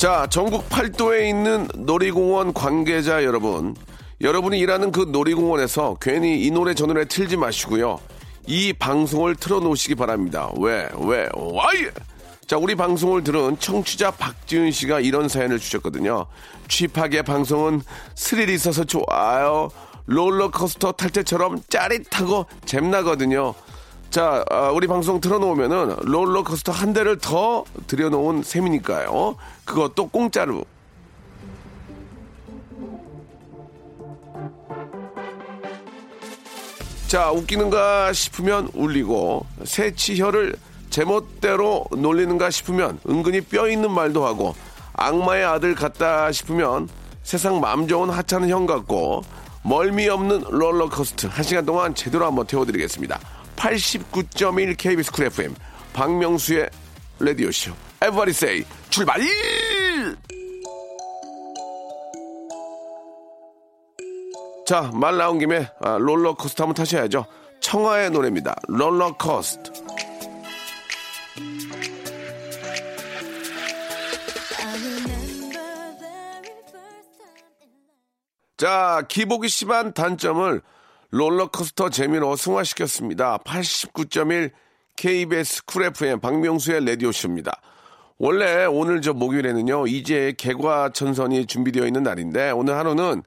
자 전국 팔도에 있는 놀이공원 관계자 여러분 여러분이 일하는 그 놀이공원에서 괜히 이 노래 저 노래 틀지 마시고요 이 방송을 틀어놓으시기 바랍니다 왜 왜 와이 자, 우리 방송을 들은 청취자 박지은 씨가 이런 사연을 주셨거든요. 취하게 방송은 스릴이 있어서 좋아요. 롤러코스터 탈 때처럼 짜릿하고 잼나거든요. 자, 아, 우리 방송 틀어놓으면은 롤러코스터 한 대를 더 들여놓은 셈이니까요. 그것도 공짜로. 자, 웃기는가 싶으면 울리고, 세 치 혀를 제멋대로 놀리는가 싶으면 은근히 뼈 있는 말도 하고, 악마의 아들 같다 싶으면 세상 맘 좋은 하찮은 형 같고, 멀미 없는 롤러코스터 한 시간 동안 제대로 한번 태워드리겠습니다. 89.1 KBS 쿨 FM, 박명수의 라디오쇼. Everybody say, 출발! 자, 말 나온 김에 아, 롤러코스터 한번 타셔야죠. 청하의 노래입니다. 롤러코스터. 자, 기복이 심한 단점을 롤러코스터 재미로 승화시켰습니다. 89.1 KBS 쿨 FM 박명수의 라디오쇼입니다. 원래 오늘 저 목요일에는요, 이제 개과천선이 준비되어 있는 날인데, 오늘 하루는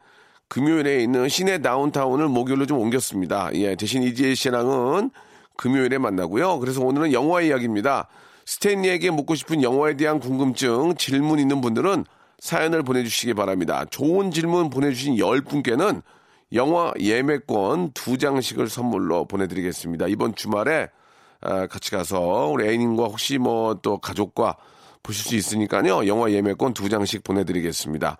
금요일에 있는 씨네 다운타운을 목요일로 좀 옮겼습니다. 예, 대신 이지혜 씨랑은 금요일에 만나고요. 그래서 오늘은 영화 이야기입니다. 스탠리에게 묻고 싶은 영화에 대한 궁금증, 질문 있는 분들은 사연을 보내주시기 바랍니다. 좋은 질문 보내주신 10분께는 영화 예매권 두 장씩을 선물로 보내드리겠습니다. 이번 주말에 아, 같이 가서 우리 애인과 혹시 뭐 또 가족과 보실 수 있으니까요. 영화 예매권 두 장씩 보내드리겠습니다.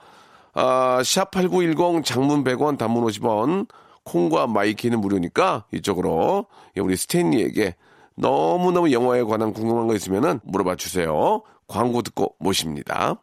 아, 샵8910 장문 100원 단문 50원 콩과 마이 케이는 무료니까 이쪽으로 우리 스탠리에게 너무너무 영화에 관한 궁금한 거 있으면은 물어봐 주세요. 광고 듣고 모십니다.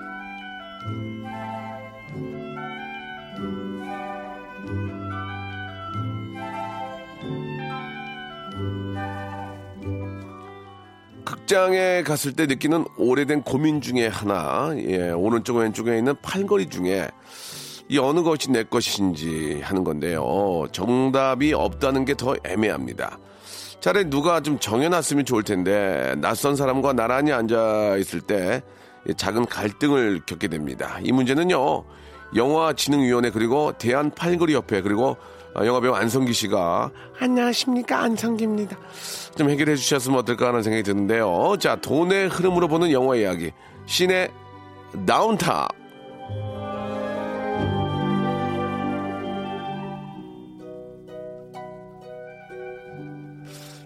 극장에 갔을 때 느끼는 오래된 고민 중에 하나, 예, 오른쪽 왼쪽에 있는 팔걸이 중에 이 어느 것이 내 것인지 하는 건데요. 정답이 없다는 게 더 애매합니다. 차라리 누가 좀 정해놨으면 좋을 텐데 낯선 사람과 나란히 앉아 있을 때 작은 갈등을 겪게 됩니다. 이 문제는요. 영화진흥위원회 그리고 대한팔걸이협회 그리고 아, 영화배우 안성기 씨가 안녕하십니까 안성기입니다. 좀 해결해 주셨으면 어떨까 하는 생각이 드는데요. 자 돈의 흐름으로 보는 영화 이야기 씨네 다운타운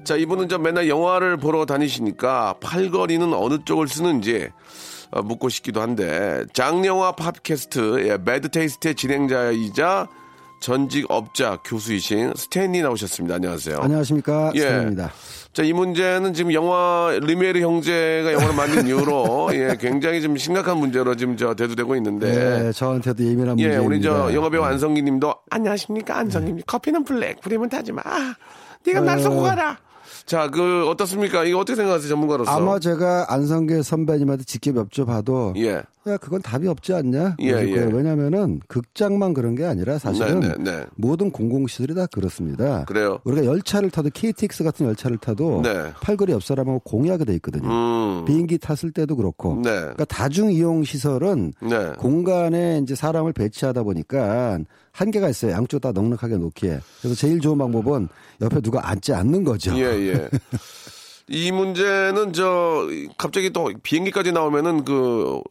자, 이분은 저 맨날 영화를 보러 다니시니까 팔걸이는 어느 쪽을 쓰는지 어, 묻고 싶기도 한데 장영화 팟캐스트 예, 매드 테이스트의 진행자이자 전직 업자 교수이신 스탠리 나오셨습니다. 안녕하세요. 안녕하십니까 예. 스탠입니다. 자, 이 문제는 지금 영화 뤼미에르 형제가 영화를 만든 이후로 예, 굉장히 좀 심각한 문제로 지금 저 대두되고 있는데 네, 저한테도 예민한 예, 문제입니다. 우리 저 영화배우 네. 안성기 님도 안녕하십니까 안성기 님 커피는 블랙 프림은 타지 마. 네가 날 어. 쏘고 가라. 자, 그 어떻습니까? 이거 어떻게 생각하세요, 전문가로서? 아마 제가 안성기 선배님한테 직접 여쭤봐도 예. 야, 그건 답이 없지 않냐? 예, 예. 왜냐면은 극장만 그런 게 아니라 사실은 네, 네, 네. 모든 공공시설이 다 그렇습니다. 그래요? 우리가 열차를 타도 KTX 같은 열차를 타도 네. 팔걸이 옆 사람하고 공유하게 돼 있거든요. 음. 비행기 탔을 때도 그렇고. 네. 그러니까 다중 이용 시설은 네. 공간에 이제 사람을 배치하다 보니까 한계가 있어요. 양쪽 다 넉넉하게 놓기에. 그래서 제일 좋은 방법은 옆에 누가 앉지 않는 거죠. 예, 예. 이 문제는 저 갑자기 또 비행기까지 나오면은 그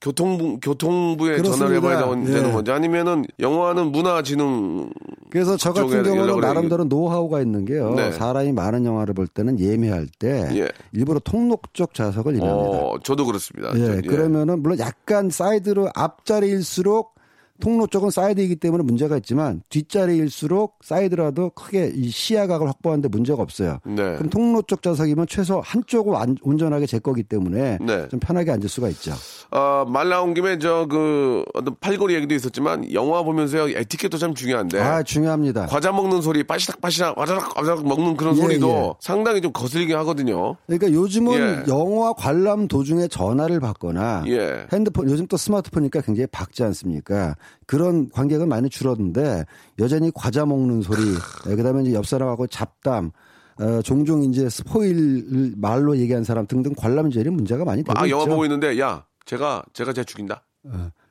교통부 교통부에. 전화를 해봐야 되는 예. 건지 아니면은 영화는 문화진흥 그래서 저 같은 경우는 나름대로 노하우가 있는 게요. 네. 사람이 많은 영화를 볼 때는 예매할 때 예. 일부러 통로 쪽 좌석을 예매합니다. 어, 저도 그렇습니다. 예, 저, 그러면은 물론 약간 사이드로 앞자리일수록 통로 쪽은 사이드이기 때문에 문제가 있지만 뒷자리일수록 사이드라도 크게 이 시야각을 확보하는데 문제가 없어요. 네. 그럼 통로 쪽 좌석이면 최소 한쪽은 완- 온전하게 제 거기 때문에 네. 좀 편하게 앉을 수가 있죠. 어, 말 나온 김에 저 그 어떤 팔걸이 얘기도 있었지만 영화 보면서요 에티켓도 참 중요한데 아 중요합니다. 과자 먹는 소리 빠시락 빠시락 와자락 와자락 먹는 그런 예, 소리도 예. 상당히 좀 거슬리게 하거든요. 그러니까 요즘은 예. 영화 관람 도중에 전화를 받거나 예. 핸드폰 요즘 또 스마트폰이니까 굉장히 밝지 않습니까? 그런 관객은 많이 줄었는데 여전히 과자 먹는 소리, 예, 그다음에 이제 옆 사람하고 잡담, 어, 종종 이제 스포일 말로 얘기한 사람 등등 관람제리 문제가 많이 되고 아 있죠. 영화 보고 있는데 야 제가 제가 쟤 죽인다.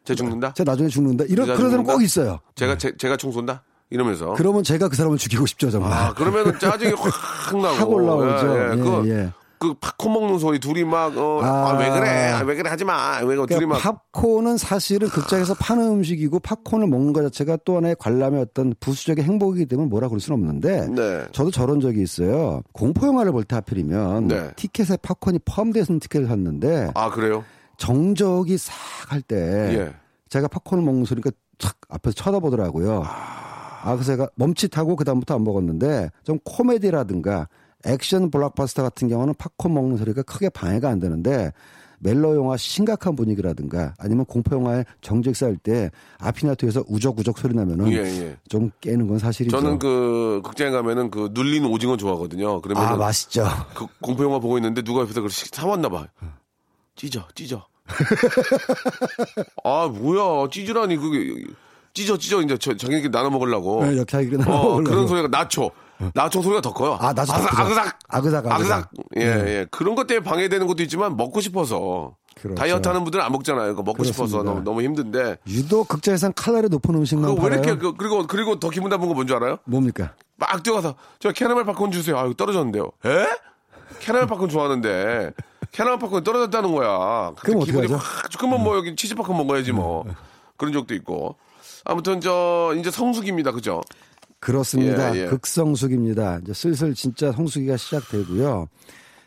쟤 죽는다. 제가 나중에 죽는다. 이런 그런 사람? 꼭 있어요. 제가 제, 제가 총 쏜다. 이러면서. 그러면 제가 그 사람을 죽이고 싶죠 정말. 아 그러면은 짜증이 확 나고. 확 올라오죠. 예, 예. 그, 예, 예. 그 팝콘 먹는 소리 둘이 막 어, 아. 아, 왜 그래? 아, 왜 그래? 하지 마. 왜 그래? 둘이 그러니까 막 팝콘은 사실은 극장에서 파는 음식이고 팝콘을 먹는 것 자체가 또 하나의 관람의 어떤 부수적인 행복이기 때문에 뭐라 그럴 수는 없는데 네. 저도 저런 적이 있어요. 공포 영화를 볼 때 하필이면 네. 티켓에 팝콘이 포함되어 있는 티켓을 샀는데 아 그래요? 정적이 싹 할 때 예. 제가 팝콘을 먹는 소리가 착 앞에서 쳐다보더라고요. 아, 그래서 제가 멈칫하고 그다음부터 안 먹었는데 좀 코미디라든가 액션 블록버스터 같은 경우는 팝콘 먹는 소리가 크게 방해가 안 되는데 멜로 영화 심각한 분위기라든가 아니면 공포 영화에 정적 쌓일 때 앞이나 뒤에서 우적우적 소리 나면은 예, 예. 좀 깨는 건 사실이죠. 저는 그 극장에 가면은 그 눌린 오징어 좋아하거든요. 그러면 아은 맛있죠. 그 공포 영화 보고 있는데 누가 옆에서 그걸 사왔나 봐. 찢어, 찢어. 아 뭐야, 찢으라니 그게 찢어, 찢어 이제 저 자기네끼리 나눠 먹으려고. 네, 하기로 나눠 어, 먹으려고. 그런 소리가 나초. 나초 소리가 더 커요. 아, 나초 더 아그삭. 아그삭, 아그삭, 아그삭. 예, 예. 그런 것 때문에 방해되는 것도 있지만 먹고 싶어서. 그렇죠. 다이어트 하는 분들은 안 먹잖아요. 그거 먹고 싶어서 그렇습니다. 너무, 너무 힘든데. 유독 극장에서는 칼로리 높은 음식만 그거 왜 팔아요. 이렇게, 그, 그리고, 그리고 더 기분 나쁜 거 뭔지 알아요? 뭡니까? 막 뛰어가서 저 캐러멜 팝콘 주세요. 아, 이거 떨어졌는데요. 에? 캐러멜 팝콘 좋아하는데 캐러멜 팝콘 떨어졌다는 거야. 그럼 기분이 하죠? 확 그러면 뭐 여기 치즈 팝콘 먹어야지 뭐. 그런 적도 있고. 아무튼 저 이제 성수기입니다. 그죠? 그렇습니다. 예, 예. 극성수기입니다. 이제 슬슬 진짜 성수기가 시작되고요.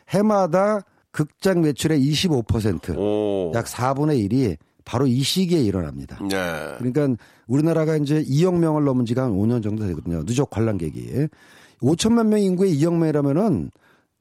해마다 극장 매출의 25%, 오. 약 4분의 1이 바로 이 시기에 일어납니다. 네. 그러니까 우리나라가 이제 2억 명을 넘은 지가 한 5년 정도 되거든요. 누적 관람객이. 5천만 명 인구의 2억 명이라면은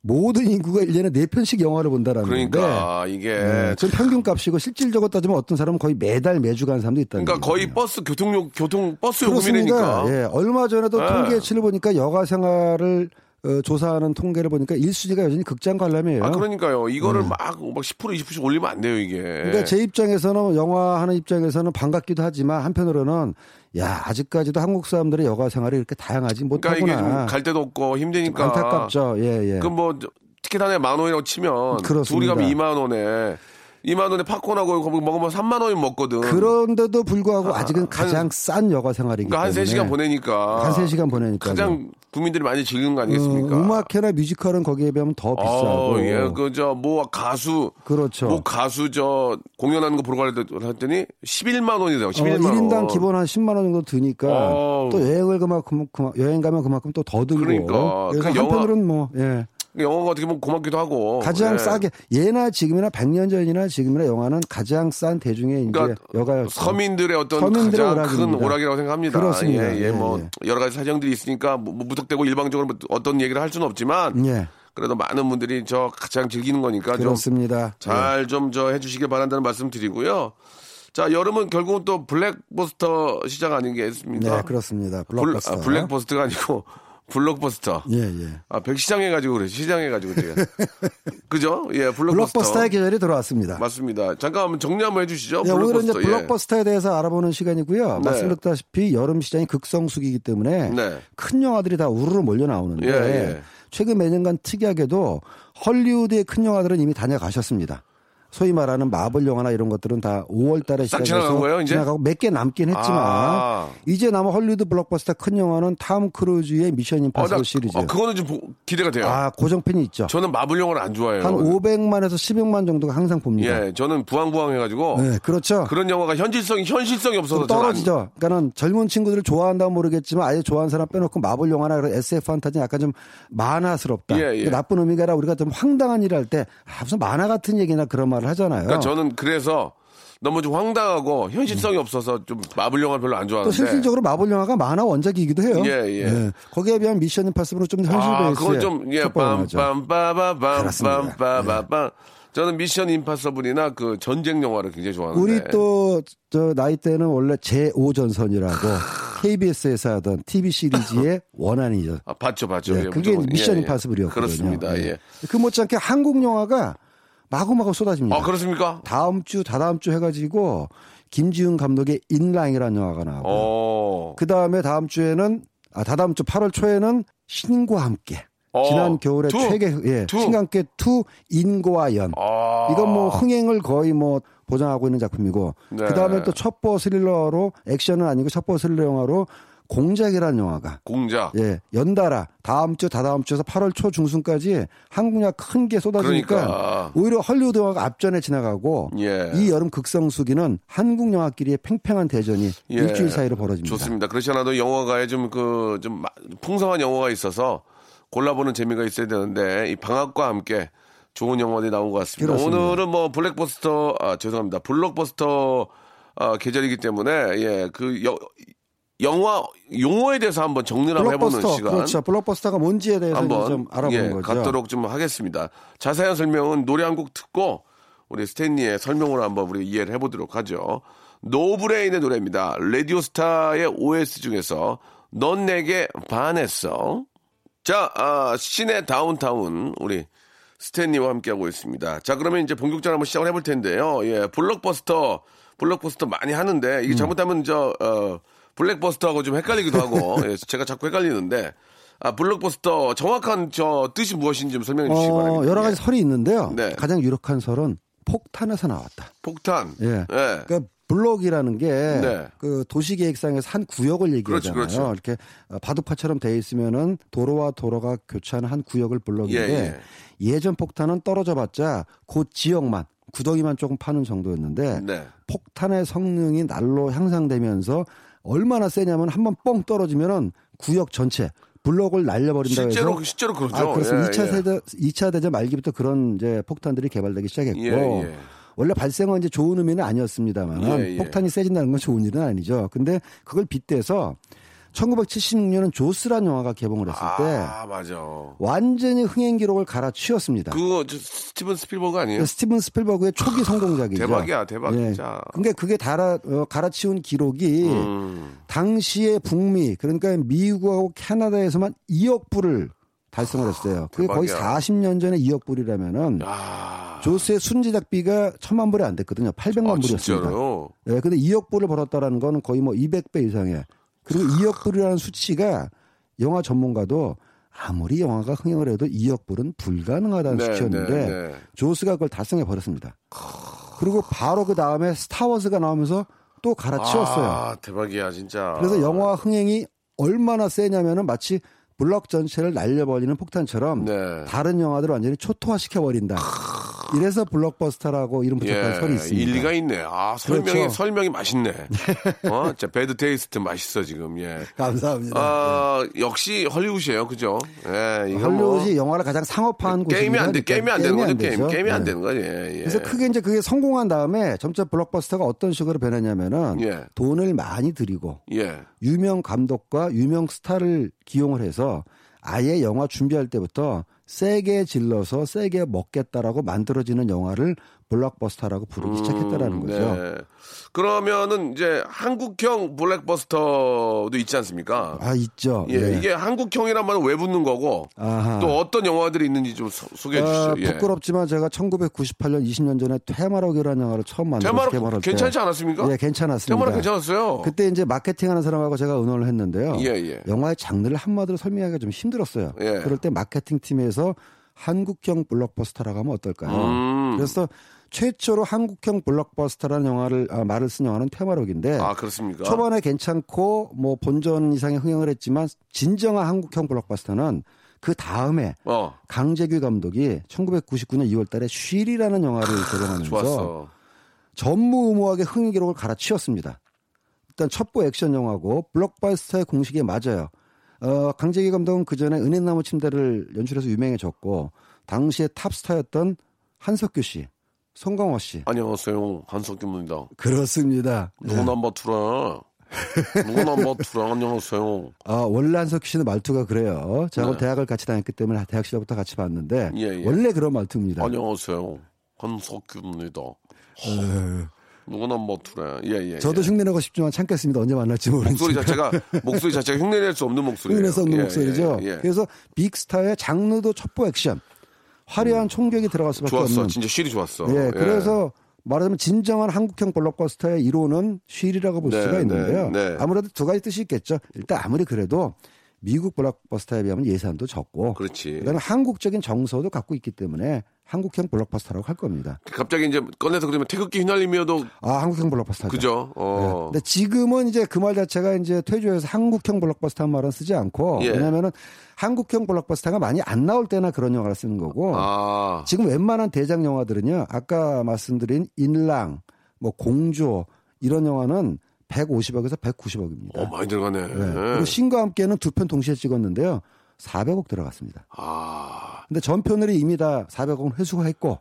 모든 인구가 1년에 4편씩 영화를 본다라는 그러니까 건데. 이게 네, 전 평균 값이고 실질적으로 따지면 어떤 사람은 거의 매달 매주 가는 사람도 있다는 그러니까 거의 거거든요. 버스 교통용 교통 버스. 요금이니까. 예, 얼마 전에도 예. 통계치를 보니까 여가 생활을 어, 조사하는 통계를 보니까 1순위가 여전히 극장 관람이에요. 아 그러니까요. 이거를 막막 10% 20%씩 올리면 안 돼요 이게. 음. 그러니까 제 입장에서는 영화 하는 입장에서는 반갑기도 하지만 한편으로는 야 아직까지도 한국 사람들의 여가 생활이 이렇게 다양하지 그러니까 이게 못하구나. 좀갈 데도 없고 힘드니까. 안타깝죠. 예, 예. 그뭐 티켓 하나에 만 원이라고 치면 그렇습니다. 둘이 가면 2만 원에 2만 원에 팝콘하고 거기 먹으면 3만 원이 먹거든. 그런데도 불구하고 아, 아직은 가장 한- 싼 여가 생활이기 그러니까 한 때문에 3시간 보내니까. 한 3시간 보내니까 가장 국민들이 많이 즐기는 거 아니겠습니까? 어, 음악회나 뮤지컬은 거기에 비하면 더 비싸고 어, 예, 그, 저, 뭐, 가수. 그렇죠. 뭐, 가수, 저, 공연하는 거 보러 갈 때, 했더니, 11만 원이래요, 어, 11만 원. 1인당 기본 한 10만 원 정도 드니까 어우. 또 여행을 그만큼 그만- 여행 가면 그만큼 또 더 들고 그러니까. 그래서 그 영화- 한편으로는 뭐 예. 영화가 어떻게 보면 고맙기도 하고. 가장 예. 싸게 예나 지금이나 100년 전이나 지금이나 영화는 가장 싼 대중의 이제 그러니까 여가 서민들의 어떤 서민들의 가장 오락입니다. 큰 오락이라고 생각합니다. 그렇습니다. 예, 예, 예, 뭐, 예. 여러 가지 사정들이 있으니까, 뭐, 무턱대고 일방적으로 뭐 어떤 얘기를 할 수는 없지만, 예. 그래도 많은 분들이 저 가장 즐기는 거니까 좀 그렇습니다. 잘 좀 저 해주시길 바란다는 말씀 드리고요. 자, 여름은 결국은 또 블랙버스터 시장 예. 아니겠습니까? 네, 그렇습니다. 블, 블록버스터. 아, 블랙버스터가 아니고 블록버스터. 예, 예. 아, 백시장 해 가지고 그래. 시장 해 가지고 제가. 그죠? 예, 블록버스터. 블록버스터 의 계절이 들어왔습니다. 맞습니다. 잠깐 한번 정리 한번 해 주시죠. 예, 오늘은 이제 블록버스터. 예. 블록버스터에 대해서 알아보는 시간이고요. 네. 말씀드렸다시피 여름 시장이 극성수기이기 때문에 네. 큰 영화들이 다 우르르 몰려 나오는데 예, 예. 최근 몇 년간 특이하게도 헐리우드의 큰 영화들은 이미 다녀가셨습니다. 소위 말하는 마블 영화나 이런 것들은 다 5월 달에 싹 시작해서 거예요? 지나가고 몇 개 남긴 했지만 아. 이제 남은 헐리우드 블록버스터 큰 영화는 탐 크루즈의 미션 어, 임파서블 나, 시리즈. 어, 그거는 좀 보- 기대가 돼요. 아, 고정팬이 있죠. 저는 마블 영화를 안 좋아해요. 한 500만에서 1000만 정도가 항상 봅니다. 예, 저는 부황부황 해 가지고. 네, 그렇죠. 그런 영화가 현실성이, 현실성이 없어서 떨어지죠. 그러니까는 젊은 친구들을 좋아한다면 모르겠지만 아예 좋아하는 사람 빼놓고 마블 영화나 그런 SF 판타지 약간 좀 만화스럽다. 예, 예. 나쁜 의미가 아니라 우리가 좀 황당한 일을 할 때 아, 무슨 만화 같은 얘기나 그런 말을 하잖아요. 그러니까 저는 그래서 너무 좀 황당하고 현실성이 없어서 좀 마블 영화 별로 안또 좋아하는데. 실질적으로 마블 영화가 만화 원작이기도 해요. 예, 예. 거기에 비하면 미션 임파서블은 좀 현실 아, 베이스의 그건 좀, 예. 그렇습니다. 빰빰빠바밤빰빰빠바밤. 저는 미션 임파서블이나 그 전쟁 영화를 굉장히 좋아하는데. 우리 또 저 나이 때는 원래 제5전선이라고 KBS에서 하던 TV 시리즈의 원안이죠. 아, 봤죠, 봤죠. 예, 예, 그게 무조건. 미션 예, 예. 임파서블이었거든요. 그렇습니다. 예. 그 못지않게 한국 영화가 마구마구 쏟아집니다. 아, 그렇습니까? 다음 주, 다다음 주 해가지고 김지운 감독의 인랑이라는 영화가 나오고 어. 그 다음에 다음 주에는 아 다다음 주 8월 초에는 신과 함께 어, 지난 겨울에 two. 최대 예 함께 two 인과 연 아. 이건 뭐 흥행을 거의 뭐 보장하고 있는 작품이고 네. 그 다음에 또 첩보 스릴러로 액션은 아니고 첩보 스릴러 영화로 공작이라는 영화가 공작. 예, 연달아 다음 주, 다다음 주에서 8월 초 중순까지 한국 영화 큰 게 쏟아지니까 그러니까. 오히려 헐리우드 영화가 앞전에 지나가고 예. 이 여름 극성수기는 한국 영화끼리의 팽팽한 대전이 예. 일주일 사이로 벌어집니다. 좋습니다. 그렇지 않아도 영화가에 좀 그, 좀 마- 풍성한 영화가 있어서 골라보는 재미가 있어야 되는데 이 방학과 함께 좋은 영화들이 나온 것 같습니다. 그렇습니다. 오늘은 뭐 블랙버스터, 아, 죄송합니다. 블록버스터 아, 계절이기 때문에 예, 그 여- 영화 용어에 대해서 한번 정리를 한번 해보는 시간. 그렇죠. 블록버스터가 뭔지에 대해서 좀 알아보는 예, 거죠. 갖도록 좀 하겠습니다. 자세한 설명은 노래 한 곡 듣고 우리 스탠리의 설명으로 한번 우리 이해를 해보도록 하죠. 노브레인의 노래입니다. 라디오스타의 OST 중에서 넌 내게 반했어. 자, 아, 씨네 다운타운 우리 스탠리와 함께하고 있습니다. 자, 그러면 이제 본격적으로 한번 시작을 해볼 텐데요. 예, 블록버스터, 블록버스터 많이 하는데 음. 이게 잘못하면 저 어, 블랙버스터하고 좀 헷갈리기도 하고 예, 제가 자꾸 헷갈리는데 아, 블록버스터 정확한 저 뜻이 무엇인지 좀 설명해 주시기 바랍니다. 어, 여러 가지 예. 설이 있는데요. 네. 가장 유력한 설은 폭탄에서 나왔다. 폭탄. 예. 예. 그러니까 블록이라는 게 네. 그 도시계획상에서 한 구역을 얘기하잖아요. 그렇죠, 그렇죠. 이렇게 어, 바둑판처럼 돼 있으면은 도로와 도로가 교차하는 한 구역을 블록인데 예, 전 폭탄은 떨어져봤자 그 지역만 구덩이만 조금 파는 정도였는데 네. 폭탄의 성능이 날로 향상되면서 얼마나 세냐면 한 번 뻥 떨어지면은 구역 전체 블록을 날려버린다고 실제로 해서 실제로 그렇죠. 아, 그렇습니다. 예, 2차 예. 세대 2차 대전 말기부터 그런 이제 폭탄들이 개발되기 시작했고 예, 예. 원래 발생은 이제 좋은 의미는 아니었습니다만 예, 예. 폭탄이 터진다는 건 좋은 일은 아니죠. 근데 그걸 빗대서 1976년은 조스란 영화가 개봉을 했을 때 아, 맞아. 완전히 흥행 기록을 갈아치웠습니다. 그거 저 스티븐 스필버그 아니에요? 스티븐 스필버그의 초기 성공작이죠. 대박이야, 대박, 예. 그러니까 그게 달아, 어, 갈아치운 기록이 음. 당시의 북미 그러니까 미국하고 캐나다에서만 2억 불을 달성을 했어요. 그게 거의 대박이야. 40년 전에 2억 불이라면은 아, 조스의 순제작비가 천만 불이 안 됐거든요. 800만 아, 불이었습니다. 예, 근데 2억 불을 벌었다라는 거는 거의 뭐 200배 이상의 그리고 2억 불이라는 수치가 영화 전문가도 아무리 영화가 흥행을 해도 2억 불은 불가능하다는 네, 수치였는데 네, 네. 조스가 그걸 달성해 버렸습니다. 그리고 바로 그 다음에 스타워즈가 나오면서 또 갈아치웠어요. 아, 대박이야, 진짜. 그래서 영화 흥행이 얼마나 세냐면은 마치 블럭 전체를 날려버리는 폭탄처럼 네. 다른 영화들을 완전히 초토화시켜 버린다. 이래서 블록버스터라고 이름 붙였다는 설이 있습니다. 예, 일리가 있네. 아, 설명이, 그렇죠. 설명이 맛있네. 어, 진짜 bad taste 맛있어, 지금, 예. 감사합니다. 아, 역시 헐리우드예요 그죠? 예, 네. 이거 뭐 헐리우드이 영화를 가장 상업화한 곳이 게임이 안 돼, 게임이 안 되는 거죠, 게임. 게임이 안 네. 되는 거지, 예, 예. 그래서 크게 이제 그게 성공한 다음에 점차 블록버스터가 어떤 식으로 변했냐면은 예. 돈을 많이 들이고 예. 유명 감독과 유명 스타를 기용을 해서 아예 영화 준비할 때부터 세게 질러서 세게 먹겠다라고 만들어지는 영화를 블록버스터라고 부르기 시작했다라는 거죠. 네. 그러면은 이제 한국형 블랙버스터도 있지 않습니까? 아 있죠. 예, 예. 이게 한국형이란 말은 왜 붙는 거고 아하. 또 어떤 영화들이 있는지 좀 소, 개해 아, 주시죠. 예. 부끄럽지만 제가 1998년 20년 전에 퇴마록이라는 영화를 처음 개발할 때. 괜찮지 않았습니까? 예, 괜찮았습니다. 테마로 괜찮았어요. 그때 이제 마케팅하는 사람하고 제가 의논을 했는데요. 예, 예. 영화의 장르를 한마디로 설명하기가 좀 힘들었어요. 예. 그럴 때 마케팅 팀에서 한국형 블록버스터라고 하면 어떨까요? 음. 그래서 최초로 한국형 블록버스터라는 영화를 아, 말을 쓴 영화는 테마록인데 아 그렇습니까? 초반에 괜찮고 뭐 본전 이상의 흥행을 했지만 진정한 한국형 블록버스터는 그 다음에 어 강재규 감독이 1999년 2월달에 쉬리라는 영화를 개봉하면서. 전무후무하게 흥행 기록을 갈아치웠습니다. 일단 첩보 액션 영화고 블록버스터의 공식에 맞아요. 어, 강재규 감독은 그 전에 은행나무 침대를 연출해서 유명해졌고 당시에 탑스타였던 한석규 씨, 송강호 씨. 안녕하세요 한석규입니다. 그렇습니다. 누구 number two라? 누구 number two라? 안녕하세요. 아, 원래 한석규 씨는 말투가 그래요. 저하고 네. 대학을 같이 다녔기 때문에 대학 시절부터 같이 봤는데 예, 예. 원래 그런 말투입니다. 안녕하세요 한석규입니다. 누구 number two라? 예예. 어. 저도 흉내내고 싶지만 참겠습니다. 언제 만날지 모르니까. 목소리 자체가 목소리 자체가 흉내낼 수 없는 목소리예요. 흉내낼 수 없는 예, 목소리죠. 예, 예. 그래서 빅스타의 장르도 첩보 액션, 화려한 총격이 들어갈 수밖에 좋았어. 없는. 진짜 실이 좋았어. 예, 그래서 말하자면 진정한 한국형 블록버스터의 이론은 쉴이라고 볼 네, 수가 있는데요. 네, 네. 아무래도 두 가지 뜻이 있겠죠. 일단 아무리 그래도 미국 블록버스터에 비하면 예산도 적고 그렇지. 그다음에 한국적인 정서도 갖고 있기 때문에 한국형 블록버스터라고 할 겁니다. 갑자기 이제 꺼내서 그러면 태극기 휘날리며도 아, 한국형 블록버스터죠. 그죠? 네. 어. 근데 지금은 이제 그 말 자체가 이제 퇴조해서 한국형 블록버스터 한 말은 쓰지 않고 예. 왜냐면은 한국형 블록버스터가 많이 안 나올 때나 그런 영화를 쓰는 거고 아. 지금 웬만한 대작 영화들은요 아까 말씀드린 인랑 뭐 공조 이런 영화는 150억에서 190억입니다. 어, 많이 들어가네. 그리고 신과 함께는 두 편 동시에 찍었는데요. 400억 들어갔습니다. 아. 근데 전편을 이미 다 400억 회수가 했고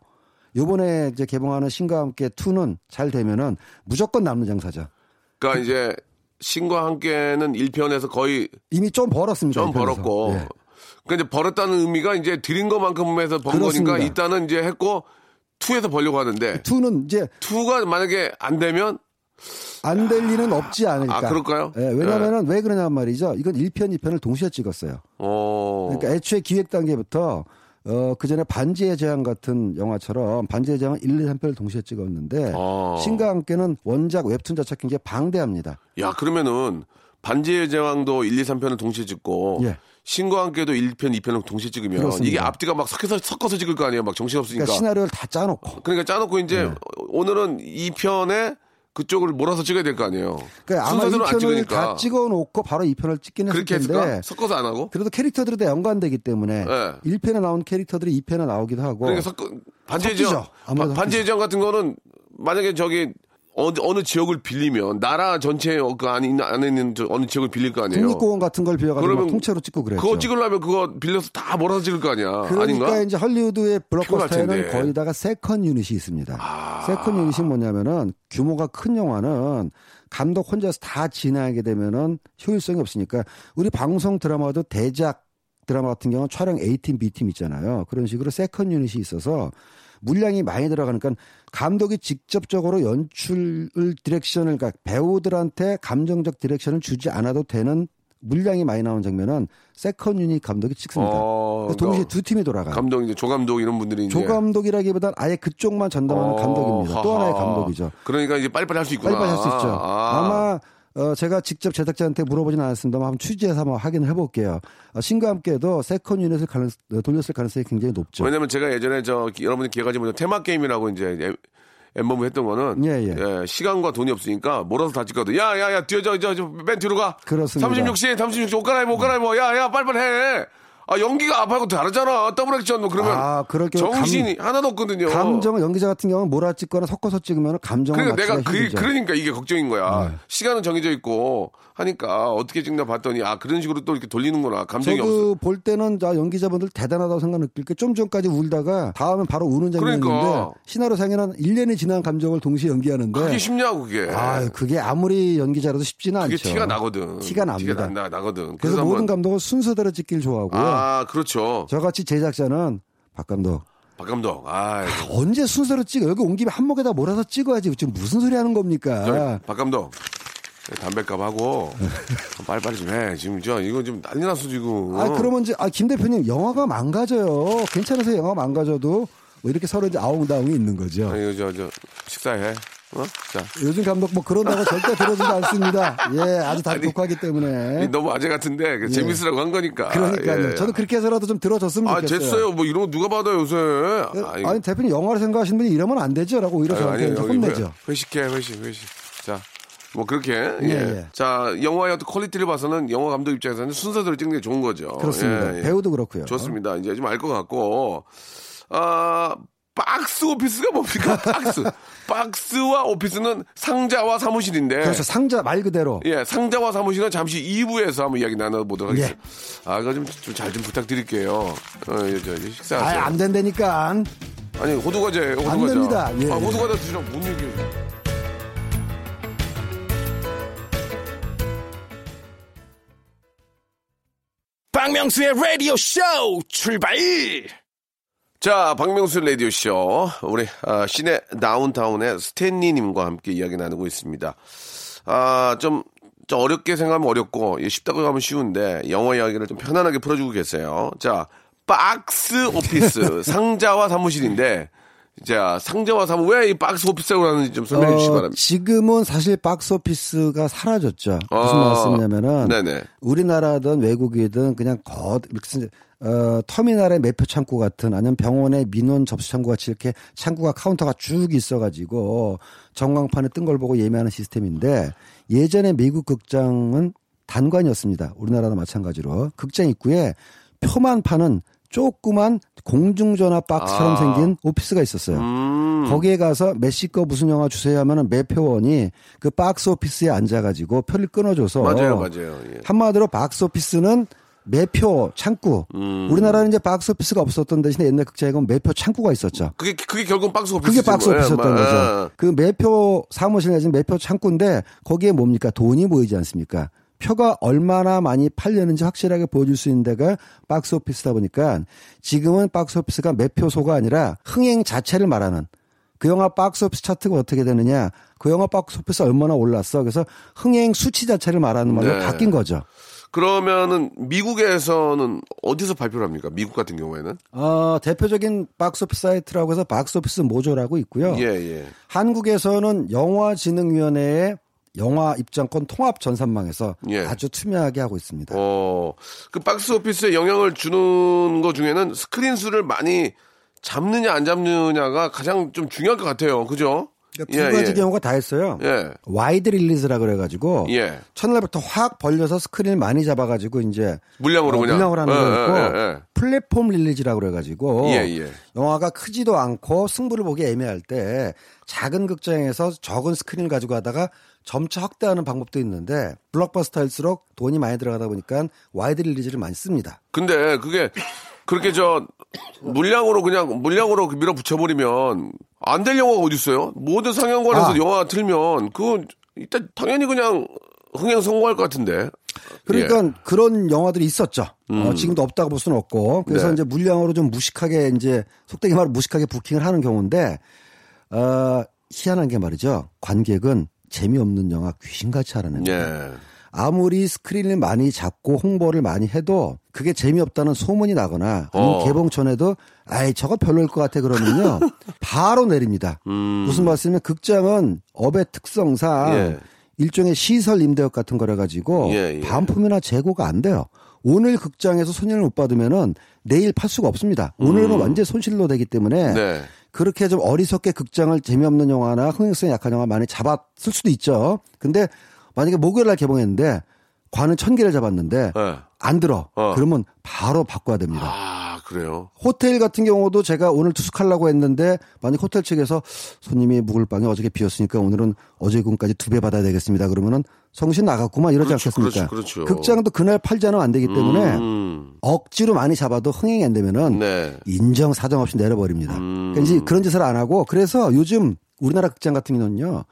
요번에 이제 개봉하는 신과 함께 2는 잘 되면은 무조건 남는 장사죠. 그러니까 이제 신과 함께는 1편에서 거의 이미 좀 벌었습니다. 좀이 편에서. 벌었고. 예. 그러니까 이제 벌었다는 의미가 이제 드린 것만큼 해서 번 그렇습니다. 거니까 일단은 이제 했고 2에서 벌려고 하는데 2는 이제 2가 만약에 안 되면 안될 리는 없지 않을까. 아, 그럴까요? 예, 왜냐면은 왜 그러냐 말이죠. 이건 1편, 2편을 동시에 찍었어요. 어. 그러니까 애초에 기획 단계부터 어, 그 전에 반지의 제왕 같은 영화처럼 반지의 제왕은 1, 2, 3편을 동시에 찍었는데 어. 신과 함께는 원작 웹툰 자체가 굉장히 방대합니다. 야, 그러면은 반지의 제왕도 1, 2, 3편을 동시에 찍고 예. 신과 함께도 1편, 2편을 동시에 찍으면 그렇습니다. 이게 앞뒤가 막 섞여서 섞어서 찍을 거 아니에요. 막 정신없으니까. 그러니까 시나리오를 다 짜놓고. 그러니까 짜놓고 이제 네. 오늘은 2편에 그쪽을 몰아서 찍어야 될 거 아니에요. 그러니까 아마 2편을 찍으니까. 다 찍어놓고 바로 2편을 찍긴 했을 그렇게 텐데 했을까? 섞어서 안 하고? 그래도 캐릭터들이 다 연관되기 때문에 네. 1편에 나온 캐릭터들이 2편에 나오기도 하고 그러니까 섞어 반지의 바- 반지의 같은 거는 만약에 저기 어느, 어느 지역을 빌리면 나라 전체 그 안에 있는 안에 있는 저 어느 지역을 빌릴 거 아니에요. 국립공원 같은 걸 그러면 막 통째로 찍고 그랬죠. 그거 찍으려면 그거 빌려서 다 몰아서 찍을 거 아니야. 그러니까 아닌가? 이제 헐리우드의 블록버스터에는 텐데. 거의 다가 세컨 유닛이 있습니다. 아. 세컨 유닛이 뭐냐면은 규모가 큰 영화는 감독 혼자서 다 진행하게 되면은 효율성이 없으니까 우리 방송 드라마도 대작 드라마 같은 경우는 촬영 A팀, B팀 있잖아요. 그런 식으로 세컨 유닛이 있어서 물량이 많이 들어가니까 감독이 직접적으로 연출을 direction을 그러니까 배우들한테 감정적 direction을 주지 않아도 되는 물량이 많이 나오는 장면은 second unit 감독이 찍습니다. 어, 그래서 동시에 그러니까 두 팀이 돌아가요. 감독 이제 조감독 이런 분들이 이제 조감독이라기보단 아예 그쪽만 전담하는 어, 감독입니다. 또 하나의. 감독이죠. 그러니까 이제 빨리빨리 할 수 있구나. 빨리빨리 할 수 있죠. 아. 아마 어, 제가 직접 제작자한테 물어보진 않았습니다만 한번 취재해서 한번 확인을 해볼게요. 어, 신과 함께도 세컨 유닛을 가능, 어, 돌렸을 가능성이 굉장히 높죠. 왜냐면 제가 예전에 저 기- 여러분이 기억하지 못한 테마 게임이라고 이제 에- 앨범을 했던 거는 예, 예. 시간과 돈이 없으니까 몰아서 다 찍거든. 야, 야, 야, 뛰어, 저, 저, 저, 맨 뒤로 가. 그렇습니다. 36시, 36시, 옷 갈아입어, 옷 갈아입어. 야, 야, 빨리빨리 해. 아, 연기가 앞하고 다르잖아. double action, 뭐, 그러면. 아, 그럴 경우 정신이 하나도 없거든요. 감정을 연기자 같은 경우는 몰아 찍거나 섞어서 찍으면 감정을 그러니까 내가 그, 힘들죠. 그러니까 이게 걱정인 거야. 네. 시간은 정해져 있고 하니까 어떻게 찍나 봤더니 아, 그런 식으로 또 이렇게 돌리는구나. 감정이 없어. 저도 볼 때는 자, 연기자분들 대단하다고 생각 느낄 게 좀 전까지 울다가 다음엔 바로 우는 장면인데 그러니까. 시나리오상에는 1년이 지난 감정을 동시에 연기하는데 그게 쉽냐고, 그게. 아, 그게 아무리 연기자라도 쉽지는 그게 않죠. 티가 나거든. 티가 납니다. 티가 난다, 나거든. 그래서 모든 한번- 감독은 순서대로 찍길 좋아하고요. 아, 그렇죠. 저같이 제작자는 박 감독 박 감독. 아, 언제 순서로 찍어? 여기 온 김에 한목에다 몰아서 찍어야지. 지금 무슨 소리 하는 겁니까? 저, 박 감독. 담배값 하고 빨리빨리 좀 해. 지금 저 이거 지금 난리 났어 지금. 아, 그러면 이제, 아, 김 대표님, 영화가 망가져요. 괜찮으세요? 영화 망가져도. 뭐 이렇게 서로 이제 아웅다웅이 있는 거죠. 아니, 저, 저, 식사해. 어? 자. 요즘 감독 뭐 그런다고 절대 들어주지 않습니다. 예, 아주 단호하기 때문에. 너무 아재 같은데 그 재밌으라고 한 거니까. 예. 그러니까요. 예. 저도 그렇게 해서라도 좀 들어줬으면 아, 좋겠어요. 됐어요. 뭐 이런 거 누가 받아 요새. 아니, 아니, 대표님 영화를 생각하시는 분이 이러면 안 되죠. 라고 오히려 저한테 여기 혼내죠. 회- 회식해, 회식, 회식. 자. 뭐 그렇게 예. 예. 자 영화의 어떤 quality를 봐서는 영화 감독 입장에서는 순서대로 찍는 게 좋은 거죠. 그렇습니다. 예, 예. 배우도 그렇고요. 좋습니다. 이제 좀 알 것 같고 아 박스 오피스가 뭡니까? 박스 박스와 오피스는 상자와 사무실인데 그래서 상자 말 그대로. 예, 상자와 사무실은 잠시 2부에서 한번 이야기 나눠보도록 예. 하겠습니다. 아, 그거 좀, 좀잘좀 부탁드릴게요. 어, 예, 저, 이제 아, 식사하세요. 안 된다니까. 아니, 호두과자예요, 호두과자. 됩니다. 예, 아, 예. 호두과자 드시라고 뭔 얘기예요? 박명수의 라디오 쇼 출발! 자, 박명수 라디오쇼. 우리, 아, 시내 다운타운의 스탠리님과 함께 이야기 나누고 있습니다. 아, 좀, 좀 어렵게 생각하면 어렵고, 예, 쉽다고 하면 쉬운데, 영어 이야기를 좀 편안하게 풀어주고 계세요. 자, 박스 오피스, 상자와 사무실인데, 자, 상자와 사무, 왜 이 박스 오피스라고 하는지 좀 설명해 주시기 어, 바랍니다. 지금은 사실 박스 오피스가 사라졌죠. 무슨 아, 말씀이냐면은 네네. 우리나라든 외국이든 그냥 거 어, 터미널의 매표 창구 같은 아니면 병원의 민원 접수 창구 같이 이렇게 창구가 카운터가 쭉 있어가지고 전광판에 뜬 걸 보고 예매하는 시스템인데 예전에 미국 극장은 단관이었습니다. 우리나라도 마찬가지로 극장 입구에 표만 파는 조그만 공중전화 박스처럼 아. 생긴 오피스가 있었어요. 음, 거기에 가서 몇 시 거 무슨 영화 주세요 하면은 매표원이 그 박스 오피스에 앉아가지고 표를 끊어줘서 맞아요, 맞아요. 예. 한마디로 박스 오피스는 매표 창구. 음. 우리나라는 이제 박스 오피스가 없었던 대신에 옛날 극장에 매표 창구가 있었죠. 그게, 그게 결국 박스 오피스. 그게 박스 오피스였던 예, 거죠. 그 매표 사무실 내지는 매표 창구인데 거기에 뭡니까 돈이 모이지 않습니까? 표가 얼마나 많이 팔렸는지 확실하게 보여줄 수 있는 데가 박스 오피스다 보니까 지금은 박스 오피스가 매표소가 아니라 흥행 자체를 말하는 그 영화 박스 오피스 차트가 어떻게 되느냐 그 영화 박스 오피스 얼마나 올랐어 그래서 흥행 수치 자체를 말하는 말로 네. 바뀐 거죠. 그러면은 미국에서는 어디서 발표를 합니까? 미국 같은 경우에는? 어, 대표적인 박스 오피스 사이트라고 해서 박스 오피스 모조라고 있고요. 예, 예. 한국에서는 영화진흥위원회의 영화 입장권 통합 전산망에서 예. 아주 투명하게 하고 있습니다. 어, 그 박스 오피스에 영향을 주는 것 중에는 스크린 수를 많이 잡느냐 안 잡느냐가 가장 좀 중요할 것 같아요. 그죠? 그러니까 두 가지 경우가 다 있어요. 예. wide release라 그래가지고 예. 첫날부터 확 벌려서 스크린을 많이 잡아가지고 이제 물량으로 어, 그냥. 물량을 하는 예, 거 있고 예, 예. platform release라 그래가지고 예, 예. 영화가 크지도 않고 승부를 보기 애매할 때 작은 극장에서 적은 스크린을 가지고 하다가 점차 확대하는 방법도 있는데 블록버스터일수록 돈이 많이 들어가다 보니까 wide release를 많이 씁니다. 근데 그게 그렇게 저 물량으로 그냥 물량으로 밀어 붙여버리면 안 될 영화가 어디 있어요? 모든 상영관에서 아. 영화 틀면 그건 일단 당연히 그냥 흥행 성공할 것 같은데. 그러니까 예. 그런 영화들이 있었죠. 어, 지금도 없다고 볼 수는 없고. 그래서 네. 이제 물량으로 좀 무식하게 이제 속되게 말로 무식하게 부킹을 하는 경우인데 어, 희한한 게 말이죠. 관객은 재미없는 영화 귀신같이 알아냅니다. 예. 아무리 스크린을 많이 잡고 홍보를 많이 해도 그게 재미없다는 소문이 나거나 아니면 어. 개봉 전에도 아이 저거 별로일 것 같아 그러면요 바로 내립니다. 무슨 말씀이면 극장은 업의 특성상 예. 일종의 시설 임대업 같은 거라 가지고 예, 예. 반품이나 재고가 안 돼요. 오늘 극장에서 손해를 못 받으면은 내일 팔 수가 없습니다. 오늘은 완전 손실로 되기 때문에 음. 네. 그렇게 좀 어리석게 극장을 재미없는 영화나 흥행성이 약한 영화 많이 잡았을 수도 있죠. 근데 만약에 목요일 날 개봉했는데 관은 천 개를 잡았는데 예. 안 들어. 어. 그러면 바로 바꿔야 됩니다. 아 그래요. 호텔 같은 경우도 제가 오늘 투숙하려고 했는데 만약 호텔 측에서 손님이 묵을 방이 어저께 비었으니까 오늘은 어제 금까지 두 배 받아야 되겠습니다. 그러면은 성신 나갔구만 이러지 그렇죠, 않겠습니까? 그렇죠, 그렇죠. 극장도 그날 팔지 않으면 안 되기 때문에 음. 억지로 많이 잡아도 흥행이 안 되면은 네. 인정 사정 없이 내려버립니다. 음. 그러니까 이제 그런 짓을 안 하고 그래서 요즘 우리나라 극장 같은 경우는요.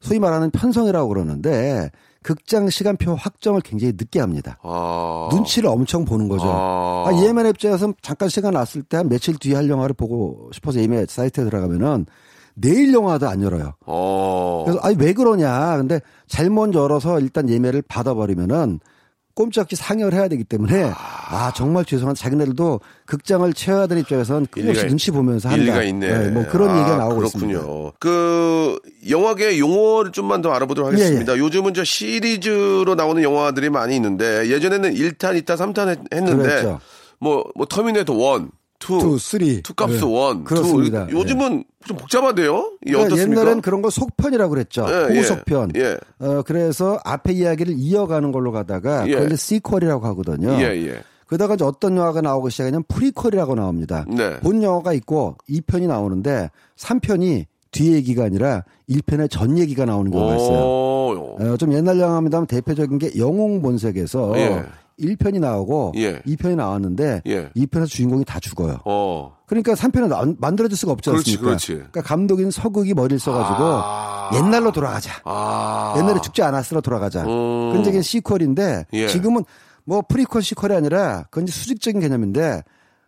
소위 말하는 편성이라고 그러는데 극장 시간표 확정을 굉장히 늦게 합니다. 아. 눈치를 엄청 보는 거죠. 아. 아, 예매 입장에서 잠깐 시간 났을 때 한 며칠 뒤에 할 영화를 보고 싶어서 예매 사이트에 들어가면은 내일 영화도 안 열어요. 어. 그래서 아니 왜 그러냐. 근데 잘못 열어서 일단 예매를 받아버리면은 꼼짝없이 상여를 해야 되기 때문에 아, 정말 죄송한 자기네들도 극장을 채워야 되는 입장에서는 끊임없이 눈치 보면서 한다. 일리가 있네. 뭐 그런 아, 얘기가 나오고 그렇군요. 있습니다. 그 영화계 용어를 좀만 더 알아보도록 예, 하겠습니다. 요즘은 저 시리즈로 나오는 영화들이 많이 있는데 예전에는 1탄, 2탄, 3탄 했, 는데 그렇죠. 뭐, 뭐 터미네이터 1, 2, two, three. 투 캅스 예. 1, 그렇습니다. 예. 요즘은 좀 복잡한데요? 이게 그러니까 어떻습니까? 옛날엔 그런 걸 속편이라고 그랬죠. 예, 예. 후속편. 예. 어, 그래서 앞에 이야기를 이어가는 걸로 가다가 예. 그걸 sequel이라고 하거든요. 예, 예. 그러다가 이제 어떤 영화가 나오기 시작하냐면 prequel이라고 나옵니다. 네. 본 영화가 있고 2편이 나오는데 3편이 뒤 얘기가 아니라 1편의 전 얘기가 나오는 경우가 있어요. 오, 어, 좀 옛날 영화입니다만 대표적인 게 영웅 본색에서 예. 1편이 나오고 예. 2편이 나왔는데 예. 2편에서 주인공이 다 죽어요. 어. 그러니까 3편은 만들어질 수가 없지 그렇지, 않습니까? 그렇지. 그러니까 감독인 서극이 머리를 써가지고 아. 옛날로 돌아가자. 아. 옛날에 죽지 않았을 때로 돌아가자. 음. 이제 sequel인데 예. 지금은 뭐 prequel sequel이 아니라 그건 이제 수직적인 개념인데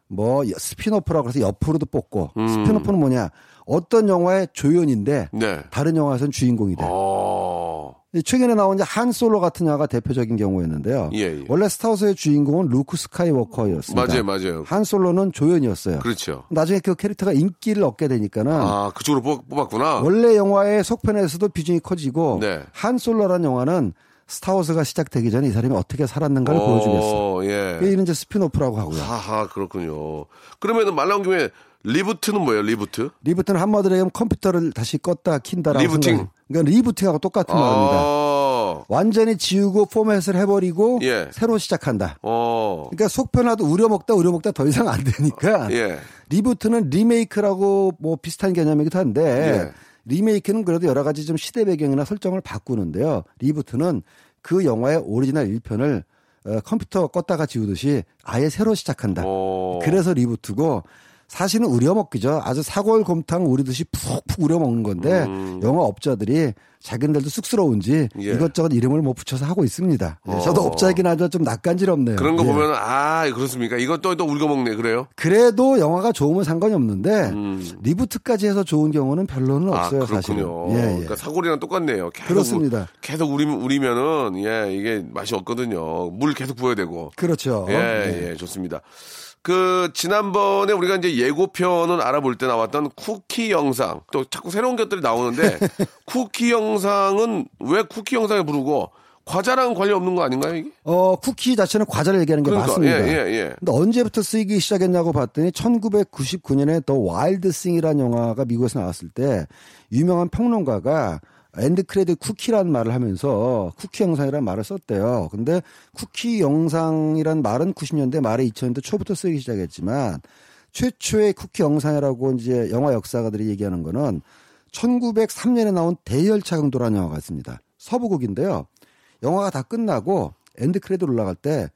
뭐 spin-off라고 해서 옆으로도 뽑고 spin-off는 뭐냐 어떤 영화의 조연인데 음. 네. 다른 영화에서는 주인공이 돼. 어. 최근에 나온 이제 한 솔로 같은 영화가 대표적인 경우였는데요. 예, 예. 원래 스타워즈의 주인공은 루크 스카이워커였습니다. 맞아요, 맞아요. 한 솔로는 조연이었어요. 그렇죠. 나중에 그 캐릭터가 인기를 얻게 되니까는 아, 그쪽으로 뽑, 뽑았구나. 원래 영화의 속편에서도 비중이 커지고 네. 한 솔로라는 영화는 스타워즈가 시작되기 전에 이 사람이 어떻게 살았는가를 보여주겠어. 어, 예. 이는 이제 spin-off라고 하고요. 하하, 그렇군요. 그러면은 말 나온 김에 reboot는 뭐예요, reboot? reboot는 한마디로 얘기하면 컴퓨터를 다시 껐다 킨다라고 rebooting. 생각- 그러니까 rebooting하고 똑같은 말입니다. 아, 완전히 지우고 포맷을 해버리고 예. 새로 시작한다. 어, 그러니까 속편 하도 우려먹다 우려먹다 더 이상 안 되니까 예. reboot는 리메이크라고 뭐 비슷한 개념이기도 한데 예. 리메이크는 그래도 여러 가지 좀 시대 배경이나 설정을 바꾸는데요. reboot는 그 영화의 오리지널 1편을 어, 컴퓨터 껐다가 지우듯이 아예 새로 시작한다. 어. 그래서 reboot고 사실은 우려먹기죠. 아주 사골곰탕 우리듯이 푹푹 우려먹는 건데 영화 업자들이 자기들도 쑥스러운지 음. 예. 이것저것 이름을 못 붙여서 하고 있습니다. 예, 저도 업자이긴 하지만 좀 낯간지럽네요. 그런 거 예. 보면, 아, 그렇습니까? 이것도 또 우려먹네, 그래요? 그래도 영화가 좋으면 상관이 없는데 음. 리부트까지 해서 좋은 경우는 별로는 아, 없어요, 사실은. 그렇군요. 예, 예. 그러니까 사골이랑 똑같네요. 계속 그렇습니다. 우, 계속 우리, 우리면은, 예, 이게 맛이 없거든요. 물 계속 부어야 되고. 그렇죠. 예, 네. 예, 좋습니다. 그, 지난번에 우리가 이제 예고편을 알아볼 때 나왔던 쿠키 영상. 또 자꾸 새로운 것들이 나오는데, 쿠키 영상은 왜 쿠키 영상에 부르고, 과자랑 관련 없는 거 아닌가요, 이게? 어, 쿠키 자체는 과자를 얘기하는 게 그러니까, 맞습니다. 예, 예, 예. 근데 언제부터 쓰이기 시작했냐고 봤더니 1999년에 The Wild Thing이라는 영화가 미국에서 나왔을 때 유명한 평론가가 end credit 쿠키라는 말을 하면서 쿠키 영상이라는 말을 썼대요. 근데 쿠키 영상이란 말은 90년대 말에 2000년대 초부터 쓰이기 시작했지만 최초의 쿠키 영상이라고 이제 영화 역사가들이 얘기하는 거는 1903년에 나온 대열차 강도라는 영화가 있습니다. 서부극인데요. 영화가 다 끝나고 end credit 올라갈 때이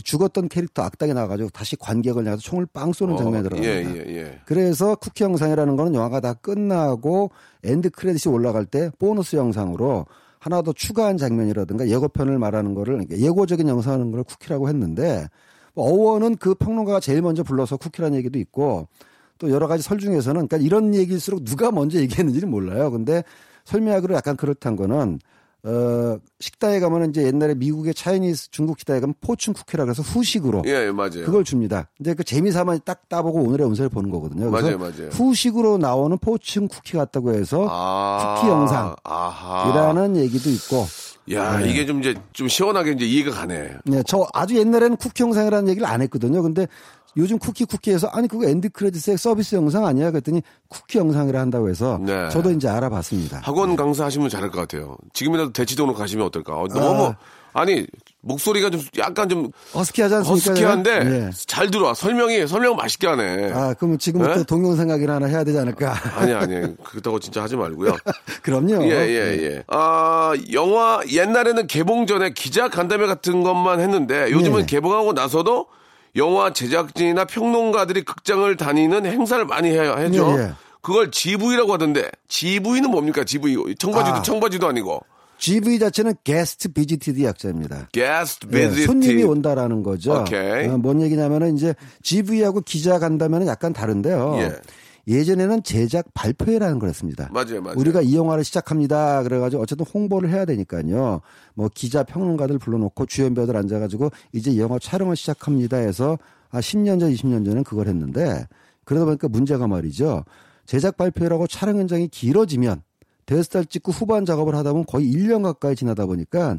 죽었던 캐릭터 악당이 나와가지고 다시 관객을 향해서 총을 빵 쏘는 장면이 들어갑니다. 예, 예, 예. 그래서 쿠키 영상이라는 거는 영화가 다 끝나고 end credit이 올라갈 때 보너스 영상으로 하나 더 추가한 장면이라든가 예고편을 말하는 거를 그러니까 예고적인 영상하는 걸 쿠키라고 했는데 뭐 어원은 그 평론가가 제일 먼저 불러서 쿠키라는 얘기도 있고 또 여러 가지 설 중에서는 그러니까 이런 얘기일수록 누가 먼저 얘기했는지는 몰라요. 근데 설명하기로 약간 그렇다는 거는 어 식당에 가면은 이제 옛날에 미국의 Chinese 중국 식당에 가면 fortune cookie라 그래서 후식으로 예, 맞아요. 그걸 줍니다. 근데 그 재미삼아 딱 따보고 오늘의 운세를 보는 거거든요. 그래서 맞아요, 맞아요. 후식으로 나오는 fortune cookie 같다고 해서 아, 쿠키 영상. 아하. 이라는 얘기도 있고. 야, 네. 이게 좀 이제 좀 시원하게 이제 이해가 가네. 네, 저 아주 옛날에는 쿠키 영상이라는 얘기를 안 했거든요. 근데 요즘 쿠키 쿠키에서 아니 그거 end credit의 서비스 영상 아니야? 그랬더니 쿠키 영상이라 한다고 해서 네. 저도 이제 알아봤습니다. 학원 강사 하시면 잘할 것 같아요. 지금이라도 대치동으로 가시면 어떨까? 어, 너무 아 니 목소리가 좀 약간 좀 허스키하지 않습니까? 허스키한데 예. 잘 들어와. 설명이 설명 맛있게 하네. 아, 그럼 지금부터 네? 동영상각이나 하나 해야 되지 않을까? 아니 아니 그렇다고 진짜 하지 말고요. 그럼요. 예, 예, 예. 아, 영화, 옛날에는 개봉 전에 기자 간담회 같은 것만 했는데 요즘은 네. 개봉하고 나서도 영화 제작진이나 평론가들이 극장을 다니는 행사를 많이 해야 하죠. 예, 예. 그걸 GV라고 하던데 GV는 뭡니까? GV 청바지도 아. 청바지도 아니고 GV 자체는 guest visited 약자입니다. guest 예, visit. 손님이 온다라는 거죠. 오케이. 어, 뭔 얘기냐면은 이제 GV하고 기자 간다면은 약간 다른데요. 예. 예전에는 제작 발표회라는 걸 했습니다. 맞아요, 맞아요. 우리가 이 영화를 시작합니다. 그래가지고 어쨌든 홍보를 해야 되니까요. 뭐 기자 평론가들 불러놓고 주연 배우들 앉아가지고 이제 이 영화 촬영을 시작합니다 해서 아 10년 전, 20년 전엔 그걸 했는데 그러다 보니까 문제가 말이죠. 제작 발표라고 촬영 현장이 길어지면 데스탈 찍고 후반 작업을 하다 보면 거의 1년 가까이 지나다 보니까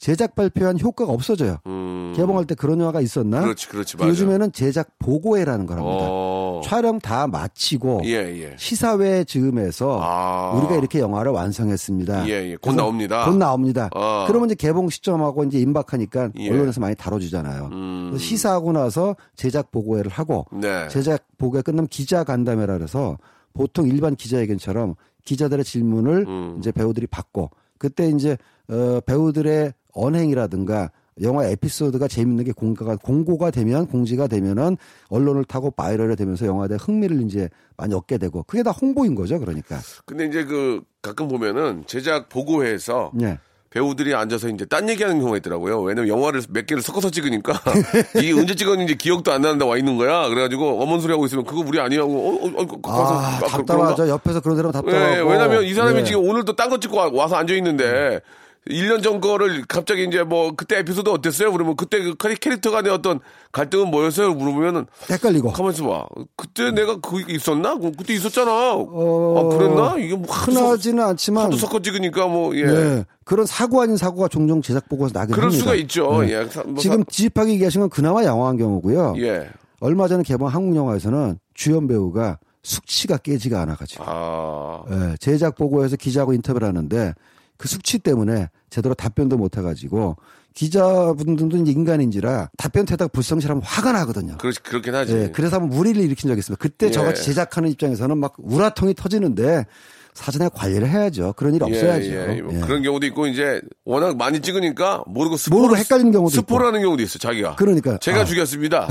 제작 발표한 효과가 없어져요. 음, 개봉할 때 그런 영화가 있었나? 그렇지, 그렇지, 맞아. 요즘에는 제작 보고회라는 걸 합니다. 어. 촬영 다 마치고 예, 예. 시사회 즈음에서 아. 우리가 이렇게 영화를 완성했습니다. 예, 예. 곧 나옵니다. 곧 나옵니다. 어. 그러면 이제 개봉 시점하고 이제 임박하니까 예. 언론에서 많이 다뤄주잖아요. 음. 시사하고 나서 제작 보고회를 하고 네. 제작 보고회 끝나면 기자 간담회라 그래서 보통 일반 기자회견처럼 기자들의 질문을 음. 이제 배우들이 받고 그때 이제 어, 배우들의 언행이라든가 영화 에피소드가 재밌는 게 공가가 공고가 되면 공지가 되면은 언론을 타고 viral이 되면서 영화에 대한 흥미를 이제 많이 얻게 되고 그게 다 홍보인 거죠 그러니까 근데 이제 그 가끔 보면은 제작 보고회에서 예. 배우들이 앉아서 이제 딴 얘기하는 경우가 있더라고요. 왜냐면 영화를 몇 개를 섞어서 찍으니까 이게 언제 찍었는지 기억도 안 나는데 와 있는 거야. 그래가지고 엄한 소리 하고 있으면 그거 우리 아니라고. 어, 어, 어, 아, 그- 답답하죠. 그런가? 옆에서 그런 사람 답답하고. 예, 왜냐면 이 사람이 예. 지금 오늘도 딴거 찍고 와- 와서 앉아 있는데 1년 전 거를 갑자기 이제 뭐 그때 에피소드 어땠어요? 그러면 그때 그 캐릭터 간의 어떤 갈등은 뭐였어요? 물어보면은 헷갈리고. 가만 있어 봐. 그때 내가 그 있었나? 그- 그때 있었잖아. 어, 아, 그랬나? 이게 뭐 하도 섞- 흔하지는 않지만 하도 섞어 찍으니까 뭐 예. 예. 그런 사고 아닌 사고가 종종 제작 보고서 나긴 그럴 합니다. 수가 있죠. 예. 예. 사- 뭐 지금 사- 지입하게 얘기하신 건 그나마 양호한 경우고요. 예. 얼마 전에 개봉한 한국 영화에서는 주연 배우가 숙취가 깨지가 않아가지고 아. 예, 제작 보고에서 기자하고 인터뷰를 하는데 그 숙취 때문에 제대로 답변도 못 해가지고 기자분들도 이제 인간인지라 답변 태다가 불성실하면 화가 나거든요. 그렇 그렇긴 하지. 예, 그래서 한번 무리를 일으킨 적이 있습니다. 그때 예. 저같이 제작하는 입장에서는 막 우라통이 터지는데 사전에 관리를 해야죠. 그런 일이 없어야죠. 예, 뭐 예. 그런 경우도 있고 이제 워낙 많이 찍으니까 모르고 스포를 모르고 헷갈리는 경우도. 하는 경우도 있어 자기가. 그러니까. 제가 아. 죽였습니다.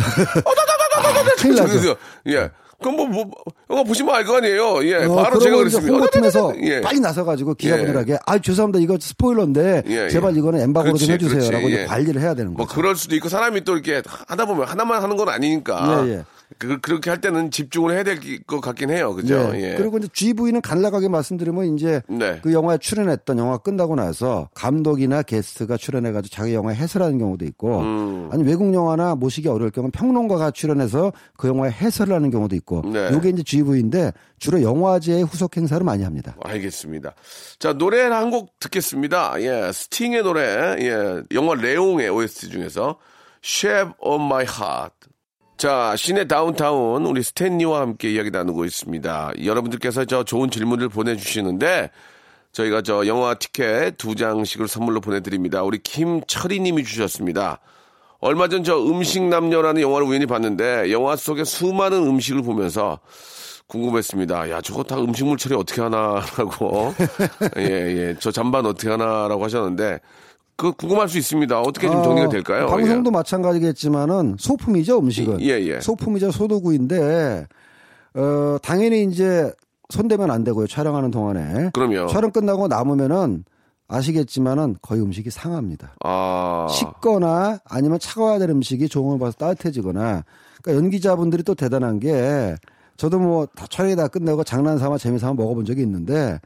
큰일 나죠. 예. 그럼 뭐, 뭐 영화 보시면 알 거 아니에요. 예. 어, 바로 제가 그랬습니다. 홍보팀에서 예. 빨리 나서가지고 기자분들에게 아 죄송합니다 이거 스포일러인데 예, 예. 제발 이거는 엠바고로 좀 그렇지, 해주세요라고 예. 관리를 해야 되는 뭐 거죠. 그럴 수도 있고 사람이 또 이렇게 하다 보면 하나만 하는 건 아니니까. 그, 그렇게 할 때는 집중을 해야 될 것 같긴 해요. 그죠? 예. 예. 그리고 이제 GV는 간략하게 말씀드리면 이제 네. 그 영화에 출연했던 영화 끝나고 나서 감독이나 게스트가 출연해가지고 자기 영화에 해설하는 경우도 있고 음. 아니 외국 영화나 모시기 어려울 경우는 평론가가 출연해서 그 영화에 해설을 하는 경우도 있고 네. 이게 이제 GV인데 주로 영화제의 후속 행사를 많이 합니다. 알겠습니다. 자, 노래를 한곡 듣겠습니다. 예, 스팅의 노래, 예, 영화 레옹의 OST 중에서 Shape of My Heart. 자, 시내 다운타운 우리 스탠리와 함께 이야기 나누고 있습니다. 여러분들께서 저 좋은 질문을 보내주시는데 저희가 저 영화 티켓 두 장씩을 선물로 보내드립니다. 우리 김철희님이 주셨습니다. 얼마 전 저 음식 남녀라는 영화를 우연히 봤는데 영화 속의 수많은 음식을 보면서 궁금했습니다. 야, 저거 다 음식물 처리 어떻게 하나라고. 예, 예. 저 잠반 어떻게 하나라고 하셨는데, 그 궁금할 수 있습니다. 어떻게 좀 정리가 어, 될까요? 방송도 마찬가지겠지만은 소품이죠 음식은. 예, 예. 소품이죠 소도구인데 어 당연히 이제 손대면 안 되고요 촬영하는 동안에. 그럼요. 촬영 끝나고 남으면은 아시겠지만은 거의 음식이 상합니다. 아. 식거나 아니면 차가워야 될 음식이 조금을 봐서 따뜻해지거나 그러니까 연기자분들이 또 대단한 게 저도 뭐 다 촬영이 다 끝내고 장난삼아 재미삼아 먹어본 적이 있는데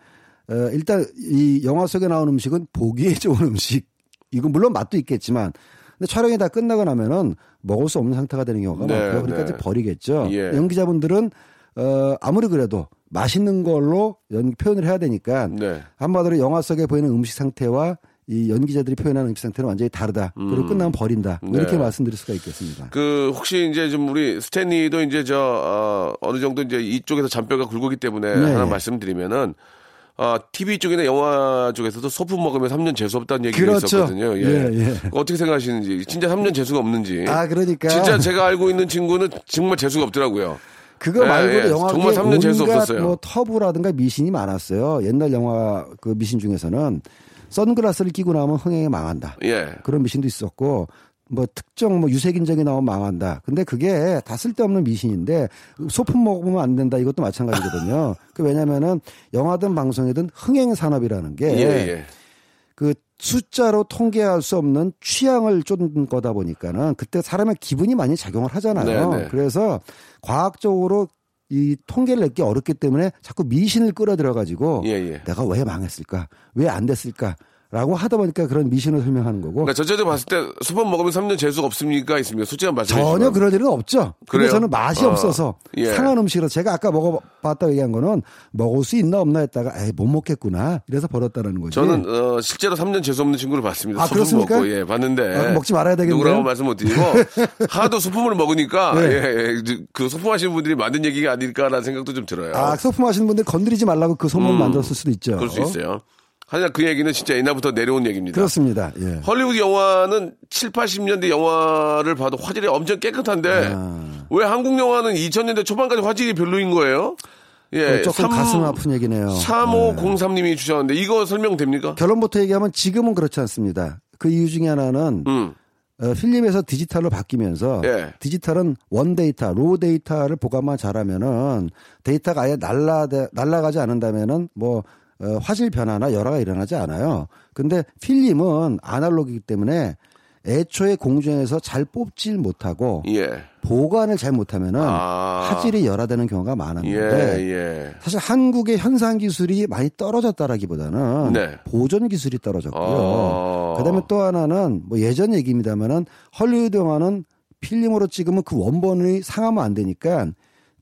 어, 일단 이 영화 속에 나온 음식은 보기에 좋은 음식 이건 물론 맛도 있겠지만 근데 촬영이 다 끝나고 나면은 먹을 수 없는 상태가 되는 경우가 네, 많고요. 그러니까 네. 이제 버리겠죠. 예. 연기자분들은 어 아무리 그래도 맛있는 걸로 연 표현을 해야 되니까 네. 한마디로 영화 속에 보이는 음식 상태와 이 연기자들이 표현하는 음식 상태는 완전히 다르다. 그리고 끝나면 버린다. 뭐 이렇게 네. 말씀드릴 수가 있겠습니다. 그 혹시 이제 좀 우리 스탠리도 이제 저 어, 어느 정도 이제 이쪽에서 잔뼈가 굵기 때문에 네. 하나 말씀드리면은 아, TV 쪽이나 영화 쪽에서도 소품 먹으면 3년 재수 없다는 얘기가 그렇죠. 있었거든요. 예. 예, 예. 어떻게 생각하시는지 진짜 3년 재수가 없는지. 아 그러니까 진짜 제가 알고 있는 친구는 정말 재수가 없더라고요. 그거 예, 말고도 예. 영화에 정말 삼년 재수 온갖 없었어요. 뭐 터부라든가 미신이 많았어요. 옛날 영화 그 미신 중에서는 선글라스를 끼고 나오면 흥행이 망한다. 예. 그런 미신도 있었고 뭐 특정 뭐 유색 인종이 나오면 망한다. 근데 그게 다 쓸데없는 미신인데 소품 먹으면 안 된다. 이것도 마찬가지거든요. 그 왜냐면은 영화든 방송이든 흥행 산업이라는 게 예, 예. 그 숫자로 통계할 수 없는 취향을 쫓는 거다 보니까는 그때 사람의 기분이 많이 작용을 하잖아요. 네, 네. 그래서 과학적으로 이 통계를 내기 어렵기 때문에 자꾸 미신을 끌어들여 가지고 예, 예. 내가 왜 망했을까? 왜 안 됐을까? 라고 하다 보니까 그런 미신을 설명하는 거고 그러니까 전체적으로 봤을 때 수박 먹으면 3년 재수가 없습니까? 있습니까? 솔직한 말씀 전혀 그럴 일은 없죠. 근데 그래요? 저는 맛이 어. 없어서 예. 상한 음식으로 제가 아까 먹어봤다고 얘기한 거는 먹을 수 있나 없나 했다가 에이 못 먹겠구나 이래서 버렸다는 거지. 저는 어, 실제로 3년 재수 없는 친구를 봤습니다. 아, 그렇습니까? 먹고 예 봤는데 아, 먹지 말아야 되겠네요. 누구라고 말씀 못 드리고 하도 소품을 먹으니까 네. 예, 예, 그 소품하시는 분들이 만든 얘기가 아닐까라는 생각도 좀 들어요. 아 소품 하시는 분들 건드리지 말라고 그 소문 만들었을 수도 있죠. 음. 그럴 수 있어요. 하지만 그 얘기는 진짜 옛날부터 내려온 얘기입니다. 그렇습니다. 예. 헐리우드 영화는 7, 80년대 영화를 봐도 화질이 엄청 깨끗한데 아. 왜 한국 영화는 2000년대 초반까지 화질이 별로인 거예요? 예, 어, 조금 가슴 아픈 얘기네요. 3503님이 주셨는데 이거 설명됩니까? 결론부터 얘기하면 지금은 그렇지 않습니다. 그 이유 중에 하나는 음. 어, 필름에서 디지털로 바뀌면서 예. 디지털은 원 데이터, raw data를 보관만 잘하면은 데이터가 아예 날라 날라가지 않는다면은 뭐 어, 화질 변화나 열화가 일어나지 않아요. 근데 필름은 아날로그이기 때문에 애초에 공중에서 잘 뽑질 못하고 예. 보관을 잘 못하면은 아. 화질이 열화되는 경우가 예, 많았는데 예. 사실 한국의 현상 기술이 많이 떨어졌다라기보다는 네. 보존 기술이 떨어졌고요. 아. 그다음에 또 하나는 뭐 예전 얘기입니다만은 헐리우드 영화는 필름으로 찍으면 그 원본이 상하면 안 되니까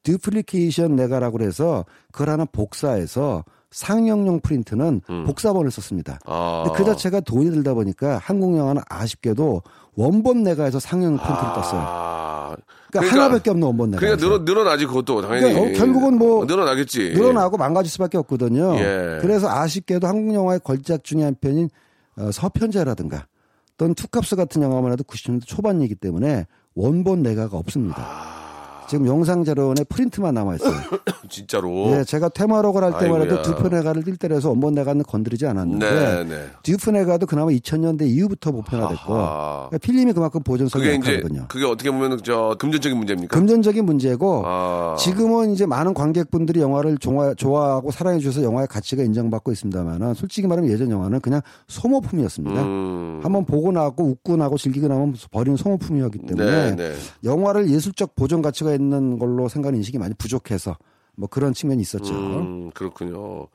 듀플리케이션 내가라고 그래서 그걸 하나 복사해서 상영용 프린트는 복사본을 썼습니다. 음. 아. 그 자체가 돈이 들다 보니까 한국 영화는 아쉽게도 원본 내가에서 상영 프린트를 떴어요. 아. 그러니까, 하나밖에 없는 원본 내가. 그러니까 늘어, 늘어나지, 그것도 당연히. 그러니까 어, 결국은 뭐 늘어나겠지. 늘어나고 망가질 수밖에 없거든요. 예. 그래서 아쉽게도 한국 영화의 걸작 중에 한 편인 어, 서편제라든가 또는 투캅스 같은 영화만 해도 90년대 초반이기 때문에 원본 네가가 없습니다. 아. 지금 영상 자료원에 프린트만 남아 있어요. 진짜로. 예, 제가 퇴마록을 할 때만 해도 아이고야. dupe 네가를 뜰 때라서 원본 네가는 건드리지 않았는데 네, 네. dupe 네가도 그나마 2000년대 이후부터 보편화 됐고 아하. 그러니까 필름이 그만큼 보존성이 그게 약하거든요. 그게 어떻게 보면 저 금전적인 문제입니까? 금전적인 문제고 아. 지금은 이제 많은 관객분들이 영화를 좋아, 좋아하고 사랑해 주셔서 영화의 가치가 인정받고 있습니다만 솔직히 말하면 예전 영화는 그냥 소모품이었습니다. 음. 한번 보고 나고 웃고 나고 즐기고 나면 버리는 소모품이었기 때문에 네, 네. 영화를 예술적 보존 가치가 있는 걸로 생각하는 인식이 많이 부족해서 뭐 그런 측면이 있었죠. 음, 그렇군요.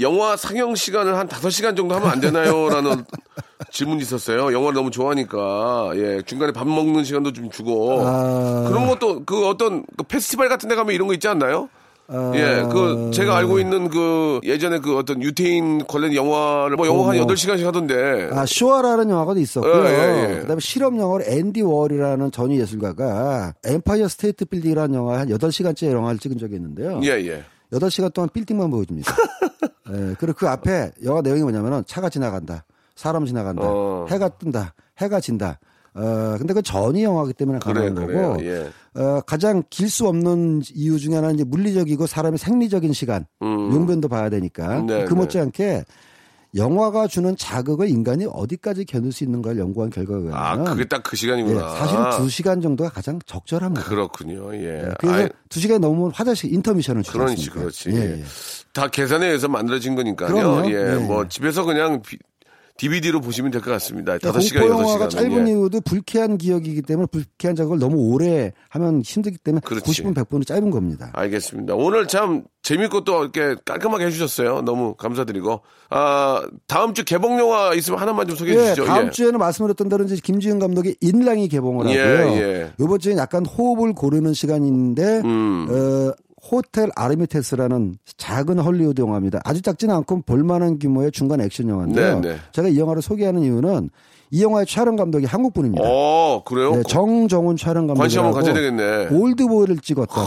영화 상영 시간을 한 5시간 정도 하면 안 되나요? 라는 질문이 있었어요. 영화를 너무 좋아하니까. 예, 중간에 밥 먹는 시간도 좀 주고. 아. 그런 것도 그 어떤 그 페스티벌 같은 데 가면 이런 거 있지 않나요? 아. 예, 그 제가 알고 있는 그 예전에 그 어떤 유태인 관련 영화를 뭐 영화 한 어, 뭐. 8시간씩 하던데. 아, 쇼아라는 영화가 있었고요. 예, 예, 예. 그다음에 실험 영화로 앤디 워홀이라는 전위 예술가가 엠파이어 스테이트 빌딩이라는 영화 한 8시간짜리 영화를 찍은 적이 있는데요. 예, 예. 8시간 동안 빌딩만 보여줍니다. 예, 그리고 그 앞에 영화 내용이 뭐냐면은 차가 지나간다. 사람 지나간다. 어. 해가 뜬다. 해가 진다. 어, 근데 그 전위 영화기 때문에 그래, 가능한 그래요. 거고. 예. 어, 가장 길 수 없는 이유 중에 하나는 이제 물리적이고 사람의 생리적인 시간, 용변도 봐야 되니까. 음. 네, 그 못지않게 영화가 주는 자극을 인간이 어디까지 견딜 수 있는가를 연구한 결과가 아, 그게 딱그 예, 시간이구나. 사실은 두 시간 정도가 가장 적절합니다. 그렇군요. 예. 그래서 아이, 두 시간이 넘으면 화장실 인터미션을 주지 그렇지, 않습니까? 그렇지. 예, 예. 다 계산에 의해서 만들어진 거니까요. 그럼요. 예, 네. 뭐 집에서 그냥 비- DVD로 보시면 될 것 같습니다. 그러니까 다섯 시간, 공포 여섯 영화가 시간. 짧은 이유도 불쾌한 기억이기 때문에 불쾌한 작업을 너무 오래 하면 힘들기 때문에 그렇지. 90분 100분은 짧은 겁니다. 알겠습니다. 오늘 참 재밌고 또 이렇게 깔끔하게 해주셨어요. 너무 감사드리고. 아, 다음 주 개봉 영화 있으면 하나만 좀 소개해 예, 주시죠. 다음 예. 주에는 말씀드렸던 대로 이제 김지운 감독의 인랑이 개봉을 예, 하고요. 예. 이번 주에 약간 호흡을 고르는 시간인데 음. 어, 호텔 아르테미스라는 작은 헐리우드 영화입니다. 아주 작지는 않고 볼만한 규모의 중간 액션 영화인데요. 네, 네. 제가 이 영화를 소개하는 이유는 이 영화의 촬영 감독이 한국 분입니다. 어, 그래요? 네, 정정훈 촬영 관심 한번 가져야 되겠네. 올드보이를 찍었던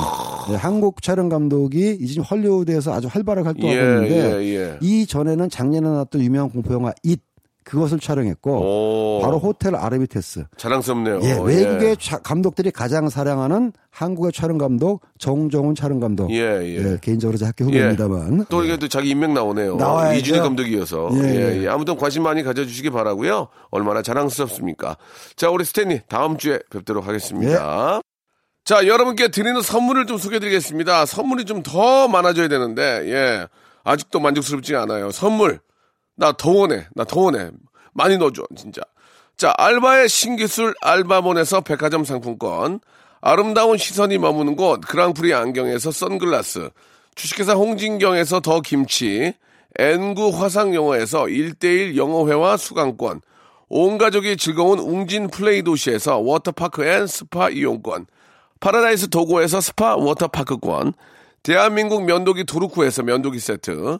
네, 한국 촬영 감독이 이제 헐리우드에서 아주 활발하게 활동하고 예, 있는데 예, 예. 이 전에는 작년에 나왔던 유명한 공포 영화 잇 그것을 촬영했고 오. 바로 호텔 아르비테스. 자랑스럽네요. 예, 외국의 차- 감독들이 가장 사랑하는 한국의 촬영 감독 정정훈 촬영 감독. 예, 예. 예, 개인적으로 제 학교 후배입니다만. 또 이게 또 자기 인맥 나오네요. 나와야죠. 이준희 감독이어서. 예, 예, 예. 예. 아무튼 관심 많이 가져주시기 바라고요. 얼마나 자랑스럽습니까? 자, 우리 스탠리 다음 주에 뵙도록 하겠습니다. 자, 여러분께 드리는 선물을 좀 소개해드리겠습니다. 선물이 좀 더 많아져야 되는데, 예. 아직도 만족스럽지 않아요. 선물. 나 더 원해. 나 더 원해. 많이 넣어줘, 진짜. 자, 알바의 신기술 알바몬에서 백화점 상품권. 아름다운 시선이 머무는 곳 그랑프리 안경에서 선글라스. 주식회사 홍진경에서 더 김치. N구 화상영어에서 1대1 영어회화 수강권. 온 가족이 즐거운 웅진 플레이 도시에서 워터파크 and 스파 이용권. 파라다이스 도고에서 스파 워터파크권. 대한민국 면도기 도루코에서 면도기 세트.